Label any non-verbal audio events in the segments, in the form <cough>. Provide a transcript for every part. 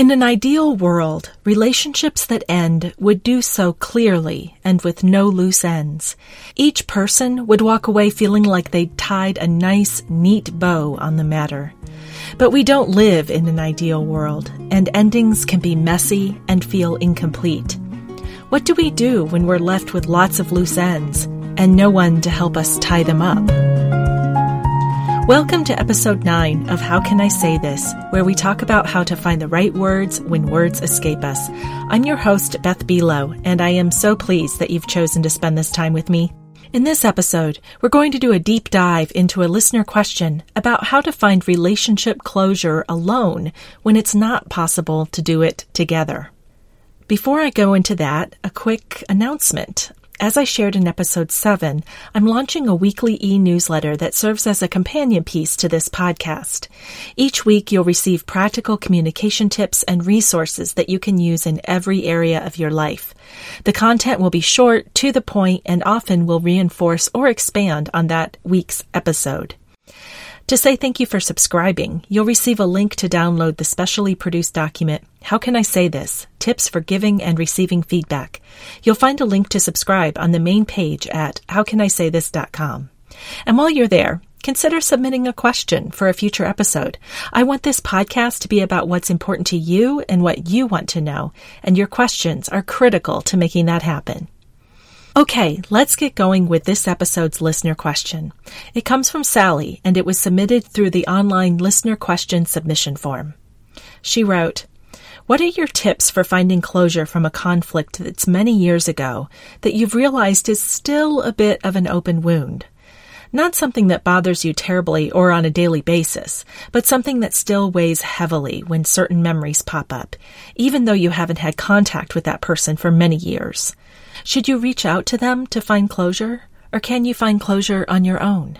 In an ideal world, relationships that end would do so clearly and with no loose ends. Each person would walk away feeling like they'd tied a nice, neat bow on the matter. But we don't live in an ideal world, and endings can be messy and feel incomplete. What do we do when we're left with lots of loose ends and no one to help us tie them up? Welcome to episode 9 of How Can I Say This, where we talk about how to find the right words when words escape us. I'm your host, Beth Buelow, and I am so pleased that you've chosen to spend this time with me. In this episode, we're going to do a deep dive into a listener question about how to find relationship closure alone when it's not possible to do it together. Before I go into that, a quick announcement. As I shared in episode 7, I'm launching a weekly e newsletter that serves as a companion piece to this podcast. Each week, you'll receive practical communication tips and resources that you can use in every area of your life. The content will be short, to the point, and often will reinforce or expand on that week's episode. To say thank you for subscribing, you'll receive a link to download the specially produced document, How Can I Say This? Tips for Giving and Receiving Feedback. You'll find a link to subscribe on the main page at howcanisaythis.com. And while you're there, consider submitting a question for a future episode. I want this podcast to be about what's important to you and what you want to know, and your questions are critical to making that happen. Okay, let's get going with this episode's listener question. It comes from Sally, and it was submitted through the online listener question submission form. She wrote, What are your tips for finding closure from a conflict that's many years ago that you've realized is still a bit of an open wound? Not something that bothers you terribly or on a daily basis, but something that still weighs heavily when certain memories pop up, even though you haven't had contact with that person for many years. Should you reach out to them to find closure, or can you find closure on your own?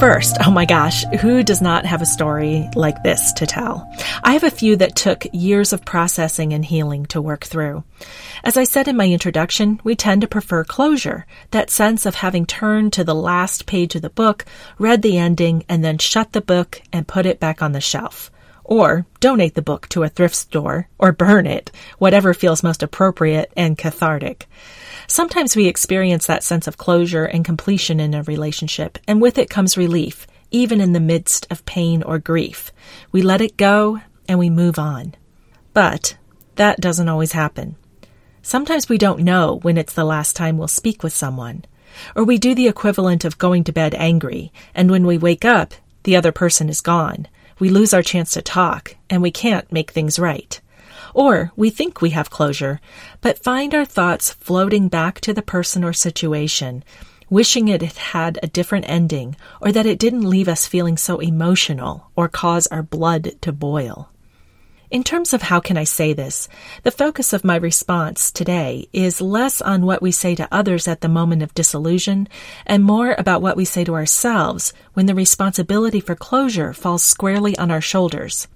First, oh my gosh, who does not have a story like this to tell? I have a few that took years of processing and healing to work through. As I said in my introduction, we tend to prefer closure, that sense of having turned to the last page of the book, read the ending, and then shut the book and put it back on the shelf. Or donate the book to a thrift store or burn it, whatever feels most appropriate and cathartic. Sometimes we experience that sense of closure and completion in a relationship, and with it comes relief, even in the midst of pain or grief. We let it go and we move on. But that doesn't always happen. Sometimes we don't know when it's the last time we'll speak with someone. Or we do the equivalent of going to bed angry, and when we wake up, the other person is gone we lose our chance to talk and we can't make things right. Or we think we have closure, but find our thoughts floating back to the person or situation, wishing it had a different ending or that it didn't leave us feeling so emotional or cause our blood to boil. In terms of how can I say this, the focus of my response today is less on what we say to others at the moment of disillusion and more about what we say to ourselves when the responsibility for closure falls squarely on our shoulders.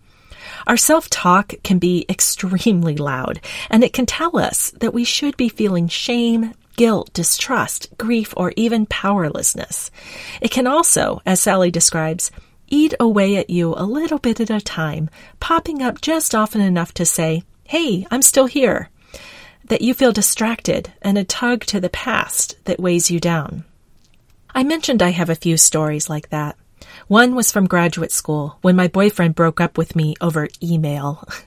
Our self talk can be <laughs> extremely loud, and it can tell us that we should be feeling shame, guilt, distrust, grief, or even powerlessness. It can also, as Sally describes, eat away at you a little bit at a time, popping up just often enough to say, Hey, I'm still here. That you feel distracted and a tug to the past that weighs you down. I mentioned I have a few stories like that. One was from graduate school when my boyfriend broke up with me over email. <laughs>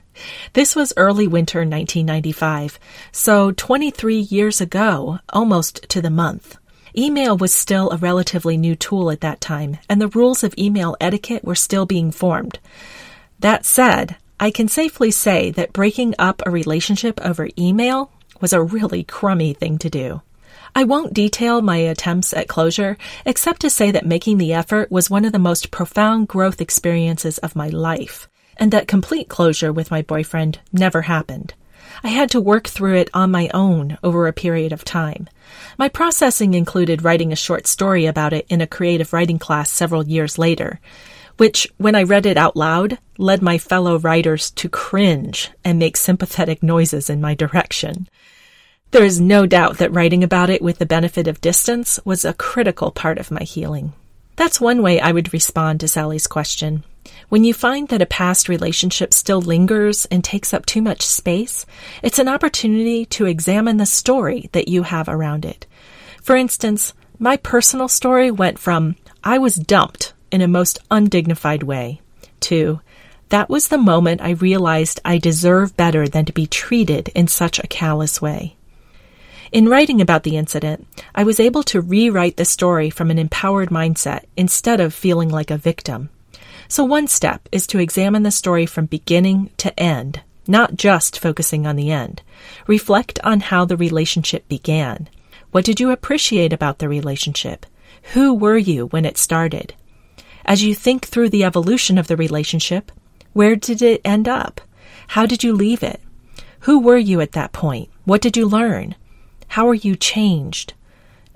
This was early winter 1995, so 23 years ago, almost to the month. Email was still a relatively new tool at that time, and the rules of email etiquette were still being formed. That said, I can safely say that breaking up a relationship over email was a really crummy thing to do. I won't detail my attempts at closure, except to say that making the effort was one of the most profound growth experiences of my life, and that complete closure with my boyfriend never happened. I had to work through it on my own over a period of time. My processing included writing a short story about it in a creative writing class several years later, which, when I read it out loud, led my fellow writers to cringe and make sympathetic noises in my direction. There is no doubt that writing about it with the benefit of distance was a critical part of my healing. That's one way I would respond to Sally's question. When you find that a past relationship still lingers and takes up too much space, it's an opportunity to examine the story that you have around it. For instance, my personal story went from I was dumped in a most undignified way to that was the moment I realized I deserve better than to be treated in such a callous way. In writing about the incident, I was able to rewrite the story from an empowered mindset instead of feeling like a victim. So, one step is to examine the story from beginning to end, not just focusing on the end. Reflect on how the relationship began. What did you appreciate about the relationship? Who were you when it started? As you think through the evolution of the relationship, where did it end up? How did you leave it? Who were you at that point? What did you learn? How are you changed?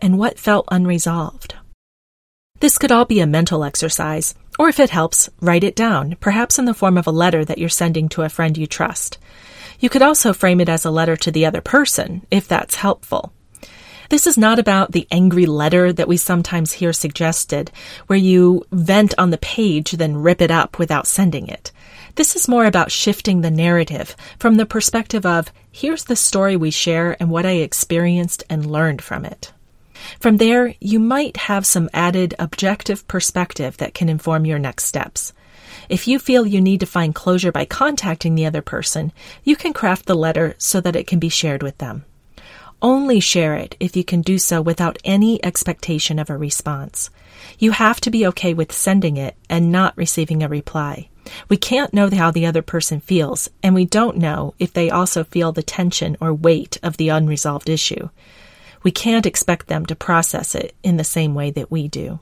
And what felt unresolved? This could all be a mental exercise, or if it helps, write it down, perhaps in the form of a letter that you're sending to a friend you trust. You could also frame it as a letter to the other person, if that's helpful. This is not about the angry letter that we sometimes hear suggested, where you vent on the page, then rip it up without sending it. This is more about shifting the narrative from the perspective of, here's the story we share and what I experienced and learned from it. From there, you might have some added objective perspective that can inform your next steps. If you feel you need to find closure by contacting the other person, you can craft the letter so that it can be shared with them. Only share it if you can do so without any expectation of a response. You have to be okay with sending it and not receiving a reply. We can't know how the other person feels, and we don't know if they also feel the tension or weight of the unresolved issue. We can't expect them to process it in the same way that we do.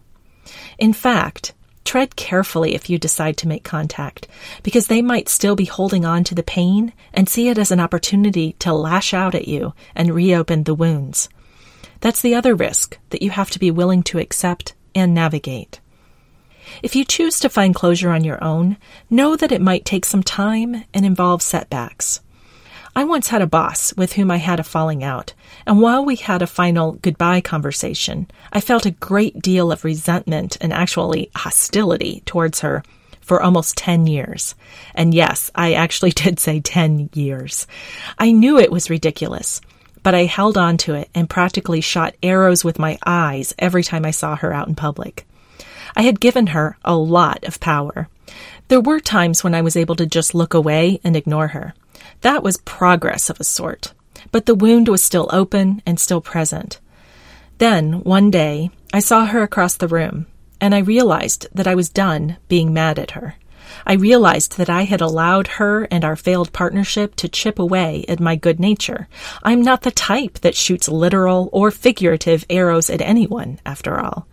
In fact, tread carefully if you decide to make contact, because they might still be holding on to the pain and see it as an opportunity to lash out at you and reopen the wounds. That's the other risk that you have to be willing to accept and navigate. If you choose to find closure on your own, know that it might take some time and involve setbacks. I once had a boss with whom I had a falling out, and while we had a final goodbye conversation, I felt a great deal of resentment and actually hostility towards her for almost 10 years. And yes, I actually <laughs> did say 10 years. I knew it was ridiculous, but I held on to it and practically shot arrows with my eyes every time I saw her out in public. I had given her a lot of power. There were times when I was able to just look away and ignore her. That was progress of a sort, but the wound was still open and still present. Then, one day, I saw her across the room, and I realized that I was done being mad at her. I realized that I had allowed her and our failed partnership to chip away at my good nature. I'm not the type that shoots literal or figurative arrows at anyone, after all.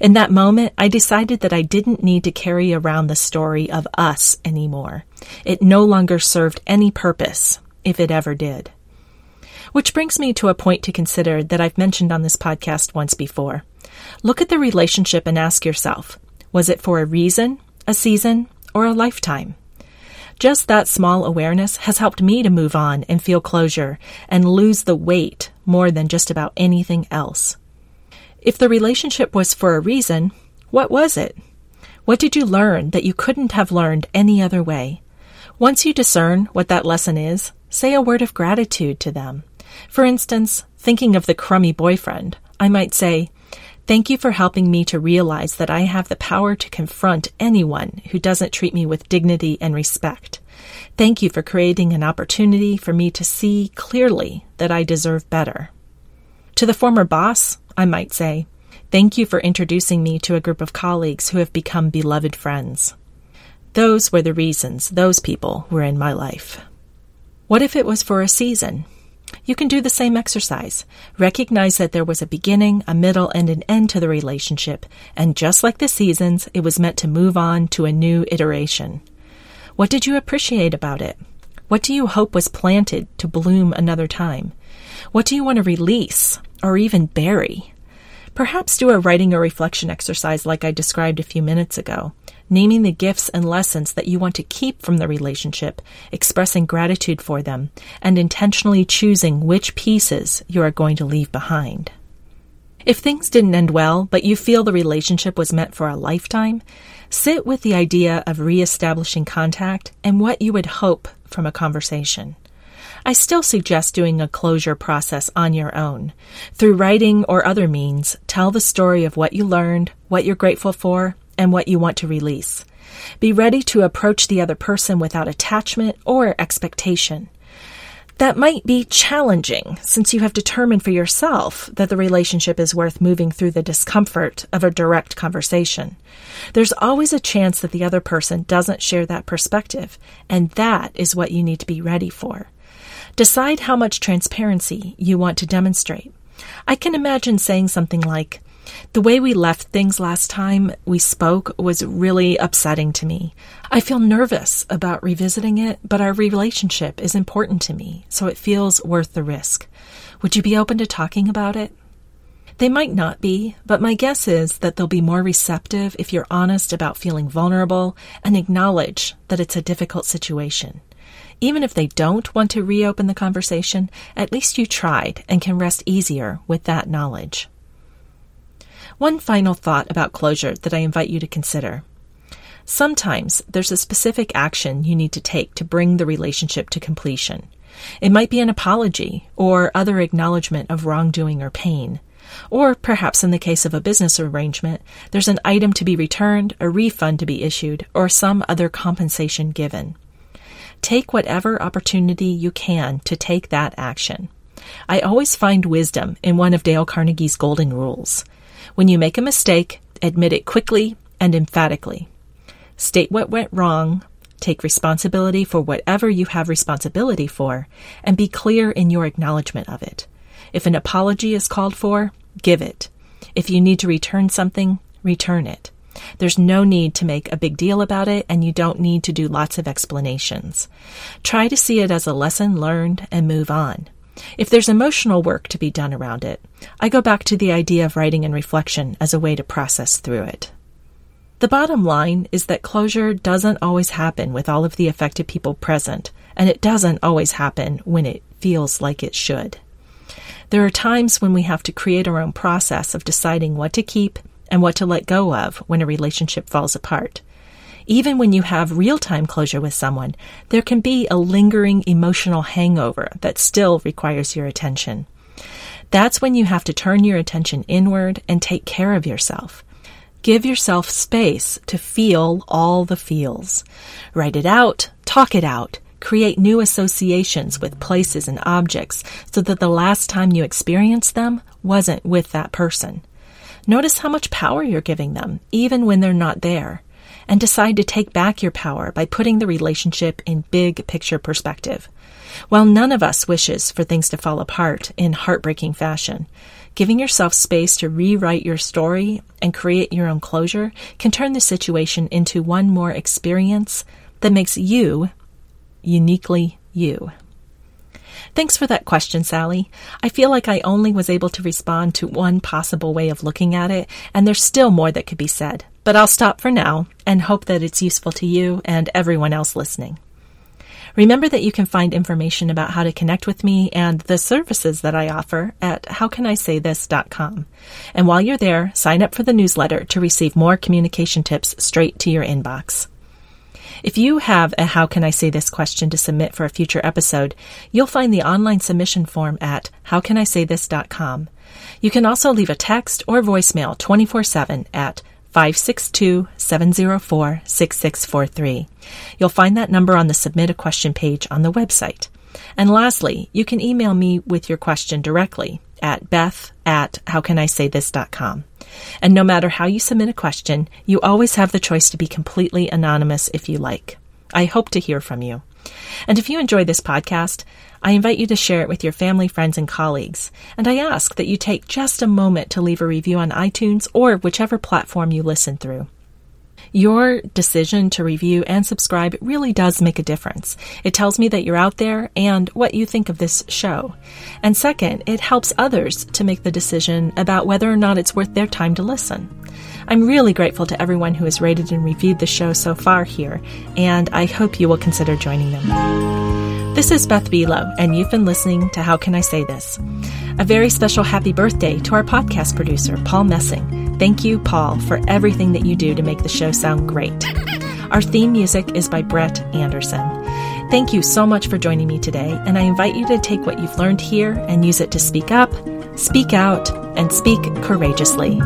In that moment, I decided that I didn't need to carry around the story of us anymore. It no longer served any purpose, if it ever did. Which brings me to a point to consider that I've mentioned on this podcast once before. Look at the relationship and ask yourself was it for a reason, a season, or a lifetime? Just that small awareness has helped me to move on and feel closure and lose the weight more than just about anything else. If the relationship was for a reason, what was it? What did you learn that you couldn't have learned any other way? Once you discern what that lesson is, say a word of gratitude to them. For instance, thinking of the crummy boyfriend, I might say, Thank you for helping me to realize that I have the power to confront anyone who doesn't treat me with dignity and respect. Thank you for creating an opportunity for me to see clearly that I deserve better. To the former boss, I might say, Thank you for introducing me to a group of colleagues who have become beloved friends. Those were the reasons those people were in my life. What if it was for a season? You can do the same exercise. Recognize that there was a beginning, a middle, and an end to the relationship, and just like the seasons, it was meant to move on to a new iteration. What did you appreciate about it? What do you hope was planted to bloom another time? What do you want to release or even bury? Perhaps do a writing or reflection exercise like I described a few minutes ago, naming the gifts and lessons that you want to keep from the relationship, expressing gratitude for them, and intentionally choosing which pieces you are going to leave behind. If things didn't end well, but you feel the relationship was meant for a lifetime, sit with the idea of reestablishing contact and what you would hope from a conversation. I still suggest doing a closure process on your own. Through writing or other means, tell the story of what you learned, what you're grateful for, and what you want to release. Be ready to approach the other person without attachment or expectation. That might be challenging since you have determined for yourself that the relationship is worth moving through the discomfort of a direct conversation. There's always a chance that the other person doesn't share that perspective, and that is what you need to be ready for. Decide how much transparency you want to demonstrate. I can imagine saying something like, the way we left things last time we spoke was really upsetting to me. I feel nervous about revisiting it, but our relationship is important to me, so it feels worth the risk. Would you be open to talking about it? They might not be, but my guess is that they'll be more receptive if you're honest about feeling vulnerable and acknowledge that it's a difficult situation. Even if they don't want to reopen the conversation, at least you tried and can rest easier with that knowledge. One final thought about closure that I invite you to consider. Sometimes there's a specific action you need to take to bring the relationship to completion. It might be an apology or other acknowledgement of wrongdoing or pain. Or perhaps in the case of a business arrangement, there's an item to be returned, a refund to be issued, or some other compensation given. Take whatever opportunity you can to take that action. I always find wisdom in one of Dale Carnegie's golden rules. When you make a mistake, admit it quickly and emphatically. State what went wrong, take responsibility for whatever you have responsibility for, and be clear in your acknowledgement of it. If an apology is called for, give it. If you need to return something, return it. There's no need to make a big deal about it, and you don't need to do lots of explanations. Try to see it as a lesson learned and move on. If there's emotional work to be done around it, I go back to the idea of writing and reflection as a way to process through it. The bottom line is that closure doesn't always happen with all of the affected people present, and it doesn't always happen when it feels like it should. There are times when we have to create our own process of deciding what to keep and what to let go of when a relationship falls apart. Even when you have real time closure with someone, there can be a lingering emotional hangover that still requires your attention. That's when you have to turn your attention inward and take care of yourself. Give yourself space to feel all the feels. Write it out, talk it out, create new associations with places and objects so that the last time you experienced them wasn't with that person. Notice how much power you're giving them, even when they're not there and decide to take back your power by putting the relationship in big picture perspective. While none of us wishes for things to fall apart in heartbreaking fashion, giving yourself space to rewrite your story and create your own closure can turn the situation into one more experience that makes you uniquely you. Thanks for that question, Sally. I feel like I only was able to respond to one possible way of looking at it, and there's still more that could be said. But I'll stop for now and hope that it's useful to you and everyone else listening. Remember that you can find information about how to connect with me and the services that I offer at howcanisaythis.com. And while you're there, sign up for the newsletter to receive more communication tips straight to your inbox. If you have a How Can I Say This question to submit for a future episode, you'll find the online submission form at howcanisaythis.com. You can also leave a text or voicemail 24 7 at 562 704 6643. You'll find that number on the Submit a Question page on the website. And lastly, you can email me with your question directly at beth at howcanisaythis.com. And no matter how you submit a question, you always have the choice to be completely anonymous if you like. I hope to hear from you. And if you enjoy this podcast, I invite you to share it with your family, friends, and colleagues. And I ask that you take just a moment to leave a review on iTunes or whichever platform you listen through. Your decision to review and subscribe really does make a difference. It tells me that you're out there and what you think of this show. And second, it helps others to make the decision about whether or not it's worth their time to listen. I'm really grateful to everyone who has rated and reviewed the show so far here, and I hope you will consider joining them. This is Beth Buelow, and you've been listening to How Can I Say This? A very special happy birthday to our podcast producer, Paul Messing. Thank you, Paul, for everything that you do to make the show sound great. Our theme music is by Brett Anderson. Thank you so much for joining me today, and I invite you to take what you've learned here and use it to speak up, speak out, and speak courageously.